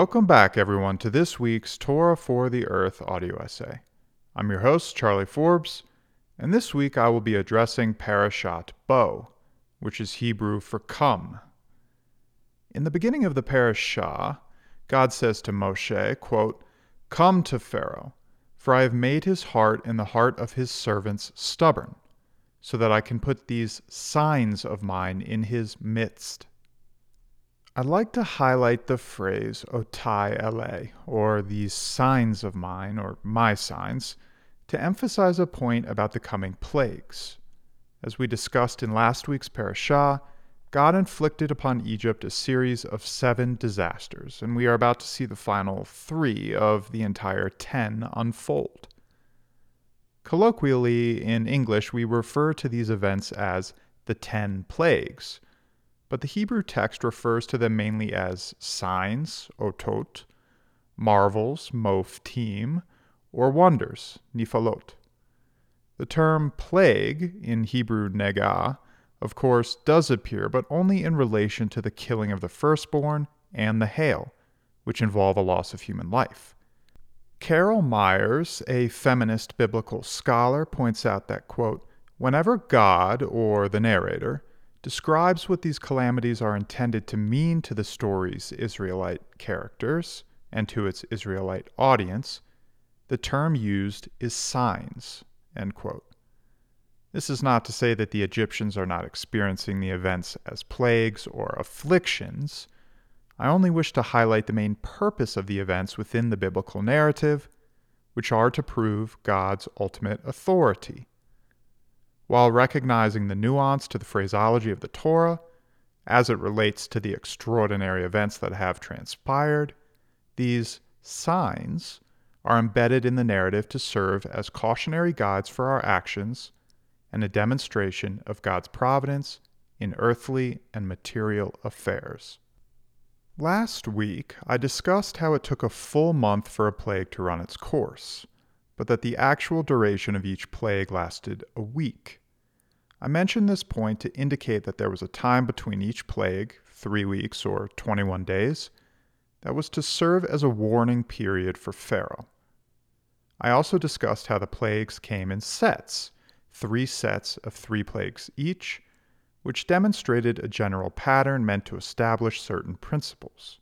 Welcome back, everyone, to this week's Torah for the Earth audio essay. I'm your host, Charlie Forbes, and this week I will be addressing Parashat Bo, which is Hebrew for come. In the beginning of the parashah, God says to Moshe, quote, Come to Pharaoh, for I have made his heart and the heart of his servants stubborn, so that I can put these signs of mine in his midst. I'd like to highlight the phrase oh, otai ele, or these signs of mine, or my signs, to emphasize a point about the coming plagues. As we discussed in last week's parashah, God inflicted upon Egypt a series of seven disasters, and we are about to see the final three of the entire ten unfold. Colloquially, in English, we refer to these events as the ten plagues but the Hebrew text refers to them mainly as signs, otot, marvels, moftim, or wonders, nifalot. The term plague in Hebrew negah, of course, does appear, but only in relation to the killing of the firstborn and the hail, which involve a loss of human life. Carol Meyers, a feminist biblical scholar, points out that, quote, whenever God or the narrator describes what these calamities are intended to mean to the story's Israelite characters and to its Israelite audience, the term used is signs. This is not to say that the Egyptians are not experiencing the events as plagues or afflictions. I only wish to highlight the main purpose of the events within the biblical narrative, which are to prove God's ultimate authority while recognizing the nuance to the phraseology of the Torah as it relates to the extraordinary events that have transpired, these signs are embedded in the narrative to serve as cautionary guides for our actions and a demonstration of God's providence in earthly and material affairs. Last week, I discussed how it took a full month for a plague to run its course, but that the actual duration of each plague lasted a week. I mention this point to indicate that there was a time between each plague, three weeks or 21 days, that was to serve as a warning period for Pharaoh. I also discussed how the plagues came in sets, three sets of three plagues each, which demonstrated a general pattern meant to establish certain principles.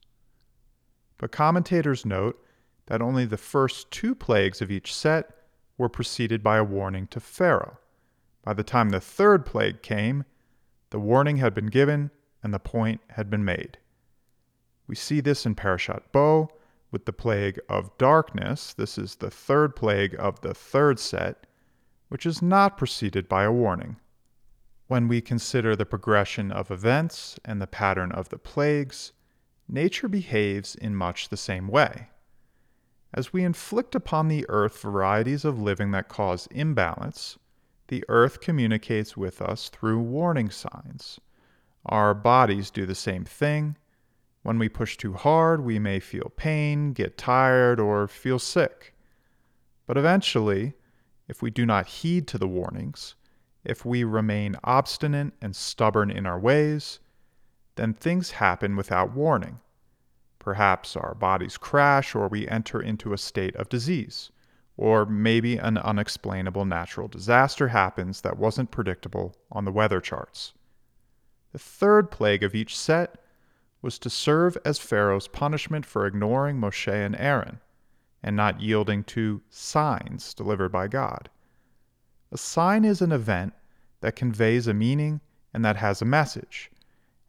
But commentators note that only the first two plagues of each set were preceded by a warning to Pharaoh by the time the third plague came, the warning had been given and the point had been made. We see this in Parashat Bo with the plague of darkness. This is the third plague of the third set, which is not preceded by a warning. When we consider the progression of events and the pattern of the plagues, nature behaves in much the same way. As we inflict upon the earth varieties of living that cause imbalance, the earth communicates with us through warning signs. Our bodies do the same thing. When we push too hard, we may feel pain, get tired, or feel sick. But eventually, if we do not heed to the warnings, if we remain obstinate and stubborn in our ways, then things happen without warning. Perhaps our bodies crash or we enter into a state of disease or maybe an unexplainable natural disaster happens that wasn't predictable on the weather charts. The third plague of each set was to serve as Pharaoh's punishment for ignoring Moshe and Aaron and not yielding to signs delivered by God. A sign is an event that conveys a meaning and that has a message,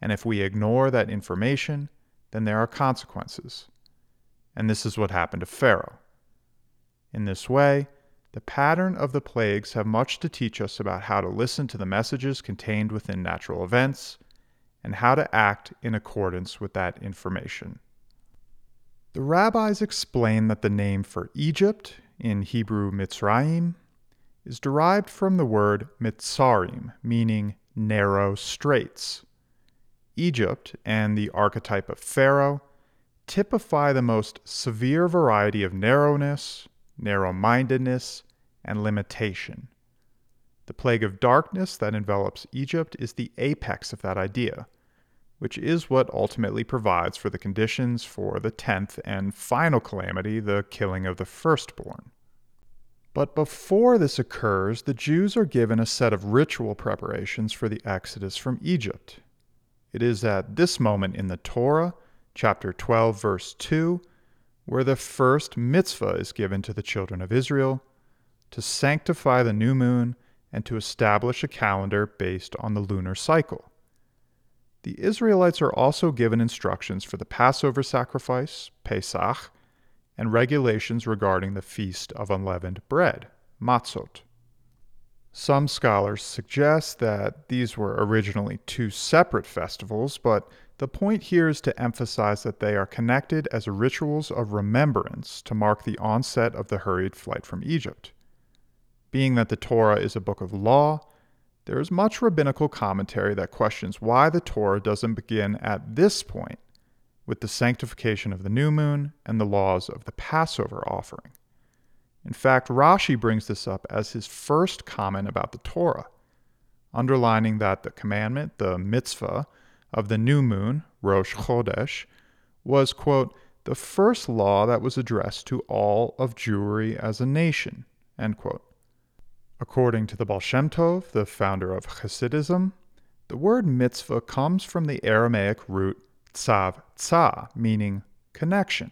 and if we ignore that information, then there are consequences. And this is what happened to Pharaoh. In this way, the pattern of the plagues have much to teach us about how to listen to the messages contained within natural events and how to act in accordance with that information. The rabbis explain that the name for Egypt, in Hebrew Mitzrayim, is derived from the word Mitzarim, meaning narrow straits. Egypt and the archetype of Pharaoh typify the most severe variety of narrowness, narrow mindedness, and limitation. The plague of darkness that envelops Egypt is the apex of that idea, which is what ultimately provides for the conditions for the tenth and final calamity, the killing of the firstborn. But before this occurs, the Jews are given a set of ritual preparations for the exodus from Egypt. It is at this moment in the Torah, chapter 12, verse 2, where the first mitzvah is given to the children of Israel to sanctify the new moon and to establish a calendar based on the lunar cycle. The Israelites are also given instructions for the Passover sacrifice, Pesach, and regulations regarding the Feast of Unleavened Bread, Matzot. Some scholars suggest that these were originally two separate festivals, but the point here is to emphasize that they are connected as rituals of remembrance to mark the onset of the hurried flight from Egypt. Being that the Torah is a book of law, there is much rabbinical commentary that questions why the Torah doesn't begin at this point with the sanctification of the new moon and the laws of the Passover offering. In fact, Rashi brings this up as his first comment about the Torah, underlining that the commandment, the mitzvah, of the new moon, Rosh Chodesh, was, quote, the first law that was addressed to all of Jewry as a nation, end quote. According to the Baal Shem Tov, the founder of Hasidism, the word mitzvah comes from the Aramaic root tzav tza, meaning connection.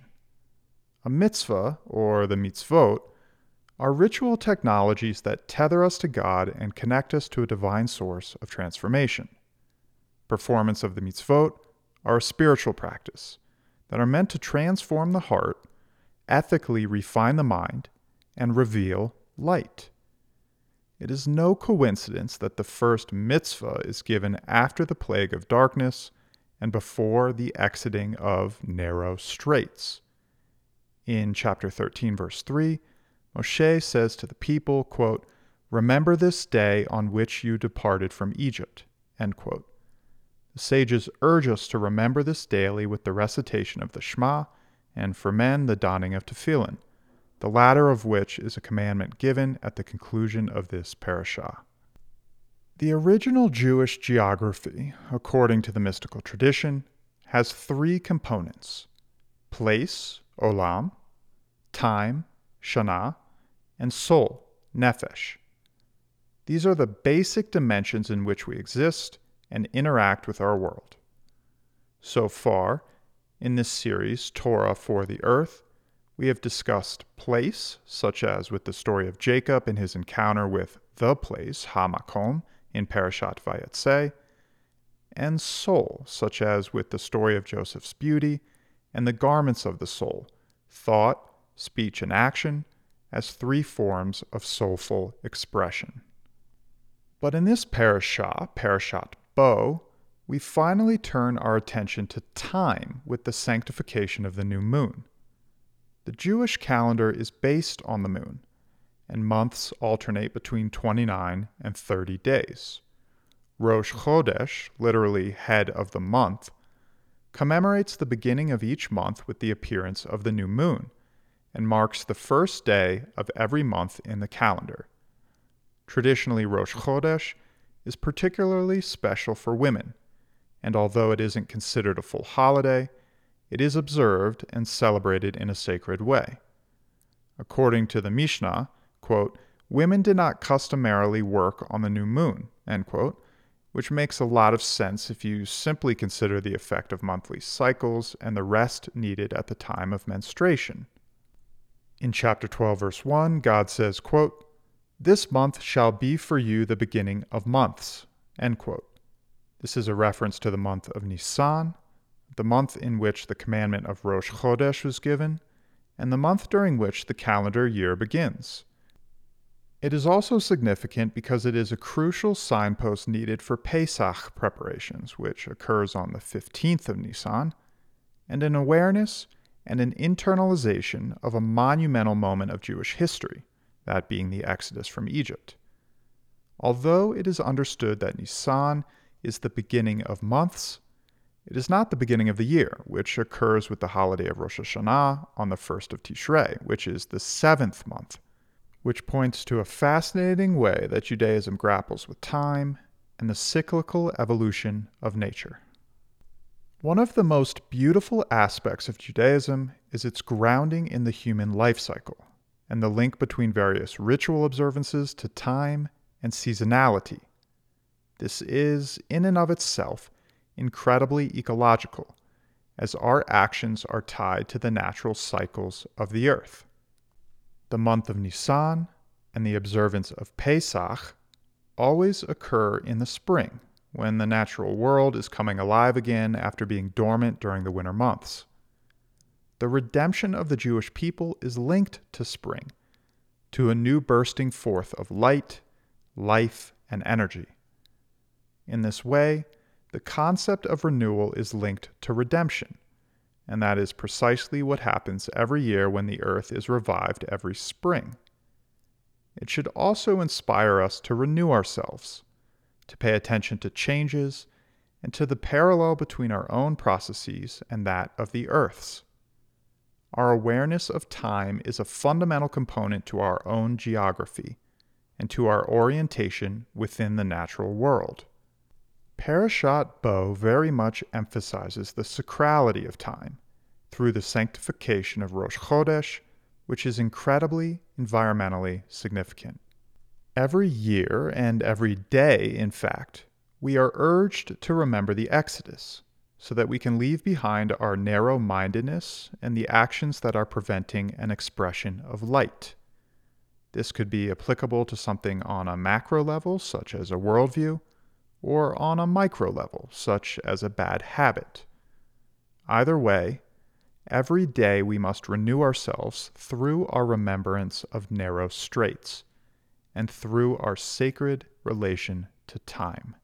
A mitzvah, or the mitzvot, are ritual technologies that tether us to God and connect us to a divine source of transformation. Performance of the mitzvot are a spiritual practice that are meant to transform the heart, ethically refine the mind, and reveal light. It is no coincidence that the first mitzvah is given after the plague of darkness and before the exiting of narrow straits. In chapter 13, verse 3, Moshe says to the people, quote, Remember this day on which you departed from Egypt. The sages urge us to remember this daily with the recitation of the Shema, and for men, the donning of tefillin the latter of which is a commandment given at the conclusion of this parashah. The original Jewish geography, according to the mystical tradition, has three components place, olam, time, shana, and soul, nephesh. These are the basic dimensions in which we exist and interact with our world. So far, in this series, Torah for the Earth, we have discussed place, such as with the story of Jacob and his encounter with the place, Hamakom, in Parashat Vayetze, and soul, such as with the story of Joseph's beauty and the garments of the soul, thought, speech, and action, as three forms of soulful expression. But in this parashah, Parashat Bo, we finally turn our attention to time with the sanctification of the new moon. The Jewish calendar is based on the moon, and months alternate between 29 and 30 days. Rosh Chodesh, literally head of the month, commemorates the beginning of each month with the appearance of the new moon and marks the first day of every month in the calendar. Traditionally, Rosh Chodesh is particularly special for women, and although it isn't considered a full holiday, it is observed and celebrated in a sacred way. According to the Mishnah, quote, women did not customarily work on the new moon, quote, which makes a lot of sense if you simply consider the effect of monthly cycles and the rest needed at the time of menstruation. In chapter 12, verse 1, God says, quote, This month shall be for you the beginning of months. This is a reference to the month of Nisan, the month in which the commandment of Rosh Chodesh was given, and the month during which the calendar year begins. It is also significant because it is a crucial signpost needed for Pesach preparations, which occurs on the 15th of Nisan, and an awareness and an internalization of a monumental moment of Jewish history, that being the Exodus from Egypt. Although it is understood that Nisan is the beginning of months, it is not the beginning of the year, which occurs with the holiday of Rosh Hashanah on the first of Tishrei, which is the seventh month, which points to a fascinating way that Judaism grapples with time and the cyclical evolution of nature. One of the most beautiful aspects of Judaism is its grounding in the human life cycle and the link between various ritual observances to time and seasonality. This is, in and of itself, incredibly ecological, as our actions are tied to the natural cycles of the earth. The month of Nisan and the observance of Pesach always occur in the spring, when the natural world is coming alive again after being dormant during the winter months. The redemption of the Jewish people is linked to spring, to a new bursting forth of light, life, and energy. In this way, the concept of renewal is linked to redemption, and that is precisely what happens every year when the earth is revived every spring. It should also inspire us to renew ourselves, to pay attention to changes, and to the parallel between our own processes and that of the Earth's. Our awareness of time is a fundamental component to our own geography and to our orientation within the natural world. Parashat Bo very much emphasizes the sacrality of time through the sanctification of Rosh Chodesh which is incredibly environmentally significant. Every year, and every day, in fact, we are urged to remember the Exodus so that we can leave behind our narrow mindedness and the actions that are preventing an expression of light. This could be applicable to something on a macro level, such as a worldview, or on a micro level, such as a bad habit. Either way, Every day we must renew ourselves through our remembrance of narrow straits and through our sacred relation to time.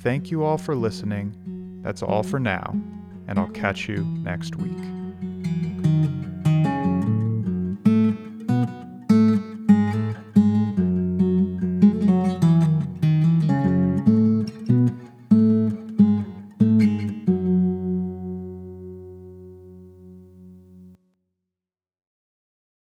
Thank you all for listening. That's all for now, and I'll catch you next week.